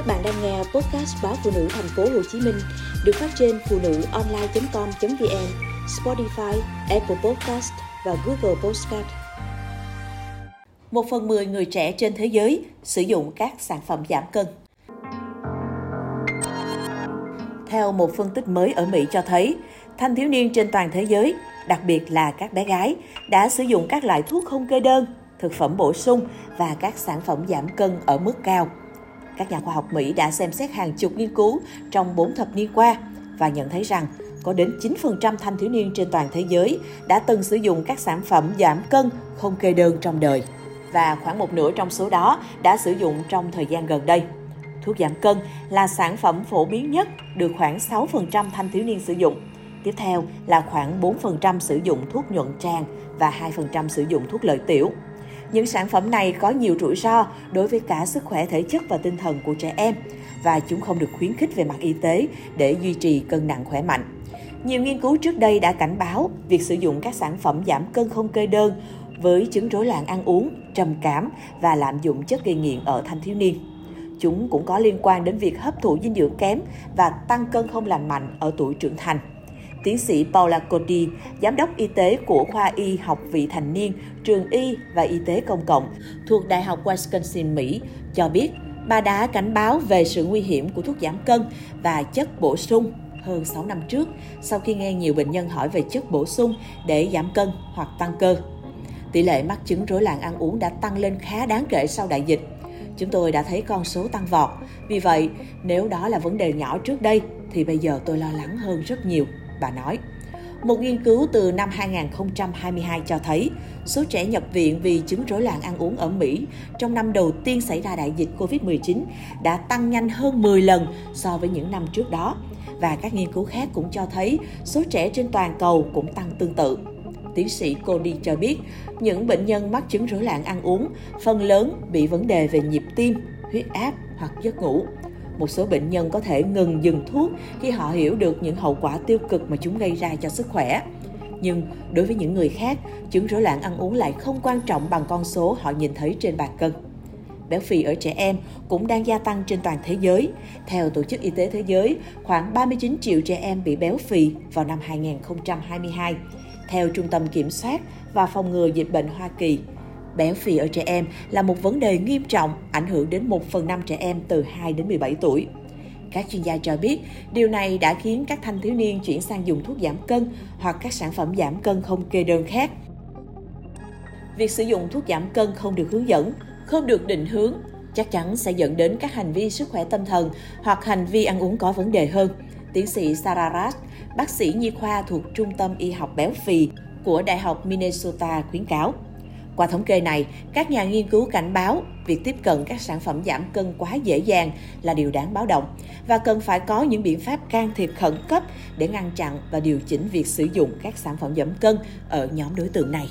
Các bạn đang nghe podcast báo phụ nữ thành phố Hồ Chí Minh được phát trên phụ nữ online.com.vn, Spotify, Apple Podcast và Google Podcast. Một phần mười người trẻ trên thế giới sử dụng các sản phẩm giảm cân. Theo một phân tích mới ở Mỹ cho thấy, thanh thiếu niên trên toàn thế giới, đặc biệt là các bé gái, đã sử dụng các loại thuốc không kê đơn, thực phẩm bổ sung và các sản phẩm giảm cân ở mức cao các nhà khoa học Mỹ đã xem xét hàng chục nghiên cứu trong 4 thập niên qua và nhận thấy rằng có đến 9% thanh thiếu niên trên toàn thế giới đã từng sử dụng các sản phẩm giảm cân không kê đơn trong đời. Và khoảng một nửa trong số đó đã sử dụng trong thời gian gần đây. Thuốc giảm cân là sản phẩm phổ biến nhất được khoảng 6% thanh thiếu niên sử dụng. Tiếp theo là khoảng 4% sử dụng thuốc nhuận tràng và 2% sử dụng thuốc lợi tiểu. Những sản phẩm này có nhiều rủi ro đối với cả sức khỏe thể chất và tinh thần của trẻ em và chúng không được khuyến khích về mặt y tế để duy trì cân nặng khỏe mạnh. Nhiều nghiên cứu trước đây đã cảnh báo việc sử dụng các sản phẩm giảm cân không kê đơn với chứng rối loạn ăn uống, trầm cảm và lạm dụng chất gây nghiện ở thanh thiếu niên. Chúng cũng có liên quan đến việc hấp thụ dinh dưỡng kém và tăng cân không lành mạnh ở tuổi trưởng thành tiến sĩ Paula Cody, giám đốc y tế của khoa y học vị thành niên, trường y và y tế công cộng thuộc Đại học Wisconsin, Mỹ, cho biết bà đã cảnh báo về sự nguy hiểm của thuốc giảm cân và chất bổ sung hơn 6 năm trước sau khi nghe nhiều bệnh nhân hỏi về chất bổ sung để giảm cân hoặc tăng cơ. Tỷ lệ mắc chứng rối loạn ăn uống đã tăng lên khá đáng kể sau đại dịch. Chúng tôi đã thấy con số tăng vọt. Vì vậy, nếu đó là vấn đề nhỏ trước đây thì bây giờ tôi lo lắng hơn rất nhiều bà nói. Một nghiên cứu từ năm 2022 cho thấy số trẻ nhập viện vì chứng rối loạn ăn uống ở Mỹ trong năm đầu tiên xảy ra đại dịch COVID-19 đã tăng nhanh hơn 10 lần so với những năm trước đó. Và các nghiên cứu khác cũng cho thấy số trẻ trên toàn cầu cũng tăng tương tự. Tiến sĩ Cody cho biết, những bệnh nhân mắc chứng rối loạn ăn uống phần lớn bị vấn đề về nhịp tim, huyết áp hoặc giấc ngủ một số bệnh nhân có thể ngừng dừng thuốc khi họ hiểu được những hậu quả tiêu cực mà chúng gây ra cho sức khỏe. Nhưng đối với những người khác, chứng rối loạn ăn uống lại không quan trọng bằng con số họ nhìn thấy trên bàn cân. Béo phì ở trẻ em cũng đang gia tăng trên toàn thế giới. Theo Tổ chức Y tế Thế giới, khoảng 39 triệu trẻ em bị béo phì vào năm 2022. Theo Trung tâm Kiểm soát và Phòng ngừa Dịch bệnh Hoa Kỳ, Béo phì ở trẻ em là một vấn đề nghiêm trọng, ảnh hưởng đến 1 phần 5 trẻ em từ 2 đến 17 tuổi. Các chuyên gia cho biết, điều này đã khiến các thanh thiếu niên chuyển sang dùng thuốc giảm cân hoặc các sản phẩm giảm cân không kê đơn khác. Việc sử dụng thuốc giảm cân không được hướng dẫn, không được định hướng, chắc chắn sẽ dẫn đến các hành vi sức khỏe tâm thần hoặc hành vi ăn uống có vấn đề hơn. Tiến sĩ Sarah Rash, bác sĩ nhi khoa thuộc Trung tâm Y học béo phì của Đại học Minnesota khuyến cáo. Qua thống kê này, các nhà nghiên cứu cảnh báo việc tiếp cận các sản phẩm giảm cân quá dễ dàng là điều đáng báo động và cần phải có những biện pháp can thiệp khẩn cấp để ngăn chặn và điều chỉnh việc sử dụng các sản phẩm giảm cân ở nhóm đối tượng này.